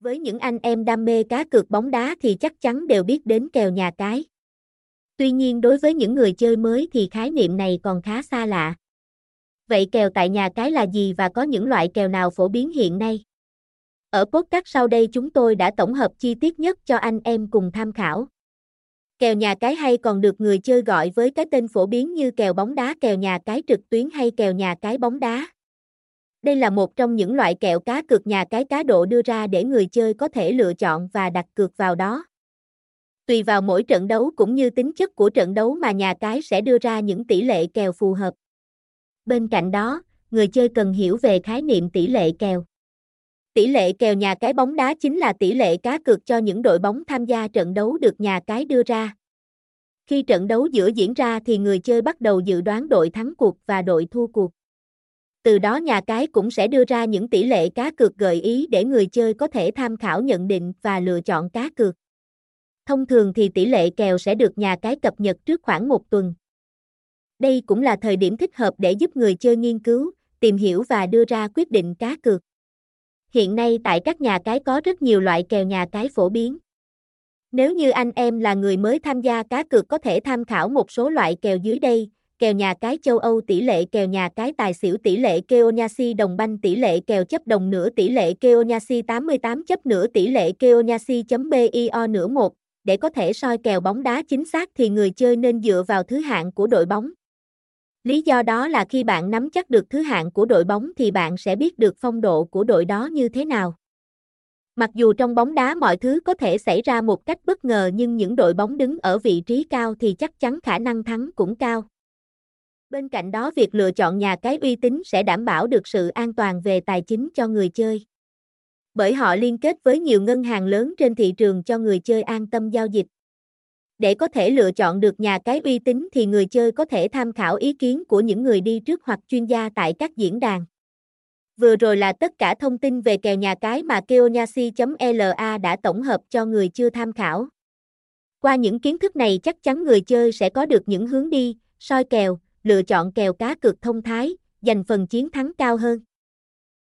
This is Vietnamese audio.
Với những anh em đam mê cá cược bóng đá thì chắc chắn đều biết đến kèo nhà cái. Tuy nhiên đối với những người chơi mới thì khái niệm này còn khá xa lạ. Vậy kèo tại nhà cái là gì và có những loại kèo nào phổ biến hiện nay? Ở podcast sau đây chúng tôi đã tổng hợp chi tiết nhất cho anh em cùng tham khảo. Kèo nhà cái hay còn được người chơi gọi với cái tên phổ biến như kèo bóng đá, kèo nhà cái trực tuyến hay kèo nhà cái bóng đá. Đây là một trong những loại kèo cá cược nhà cái cá độ đưa ra để người chơi có thể lựa chọn và đặt cược vào đó. Tùy vào mỗi trận đấu cũng như tính chất của trận đấu mà nhà cái sẽ đưa ra những tỷ lệ kèo phù hợp. Bên cạnh đó, người chơi cần hiểu về khái niệm tỷ lệ kèo. Tỷ lệ kèo nhà cái bóng đá chính là tỷ lệ cá cược cho những đội bóng tham gia trận đấu được nhà cái đưa ra. Khi trận đấu giữa diễn ra thì người chơi bắt đầu dự đoán đội thắng cuộc và đội thua cuộc. Từ đó nhà cái cũng sẽ đưa ra những tỷ lệ cá cược gợi ý để người chơi có thể tham khảo nhận định và lựa chọn cá cược. Thông thường thì tỷ lệ kèo sẽ được nhà cái cập nhật trước khoảng một tuần. Đây cũng là thời điểm thích hợp để giúp người chơi nghiên cứu, tìm hiểu và đưa ra quyết định cá cược. Hiện nay tại các nhà cái có rất nhiều loại kèo nhà cái phổ biến. Nếu như anh em là người mới tham gia cá cược có thể tham khảo một số loại kèo dưới đây, kèo nhà cái châu Âu tỷ lệ kèo nhà cái tài xỉu tỷ lệ Keonyasi đồng banh tỷ lệ kèo chấp đồng nửa tỷ lệ Keonyasi 88 chấp nửa tỷ lệ Keonyasi.bio nửa 1, để có thể soi kèo bóng đá chính xác thì người chơi nên dựa vào thứ hạng của đội bóng. Lý do đó là khi bạn nắm chắc được thứ hạng của đội bóng thì bạn sẽ biết được phong độ của đội đó như thế nào. Mặc dù trong bóng đá mọi thứ có thể xảy ra một cách bất ngờ nhưng những đội bóng đứng ở vị trí cao thì chắc chắn khả năng thắng cũng cao. Bên cạnh đó việc lựa chọn nhà cái uy tín sẽ đảm bảo được sự an toàn về tài chính cho người chơi. Bởi họ liên kết với nhiều ngân hàng lớn trên thị trường cho người chơi an tâm giao dịch. Để có thể lựa chọn được nhà cái uy tín thì người chơi có thể tham khảo ý kiến của những người đi trước hoặc chuyên gia tại các diễn đàn. Vừa rồi là tất cả thông tin về kèo nhà cái mà keonyasi.la đã tổng hợp cho người chưa tham khảo. Qua những kiến thức này chắc chắn người chơi sẽ có được những hướng đi, soi kèo, lựa chọn kèo cá cược thông thái, giành phần chiến thắng cao hơn.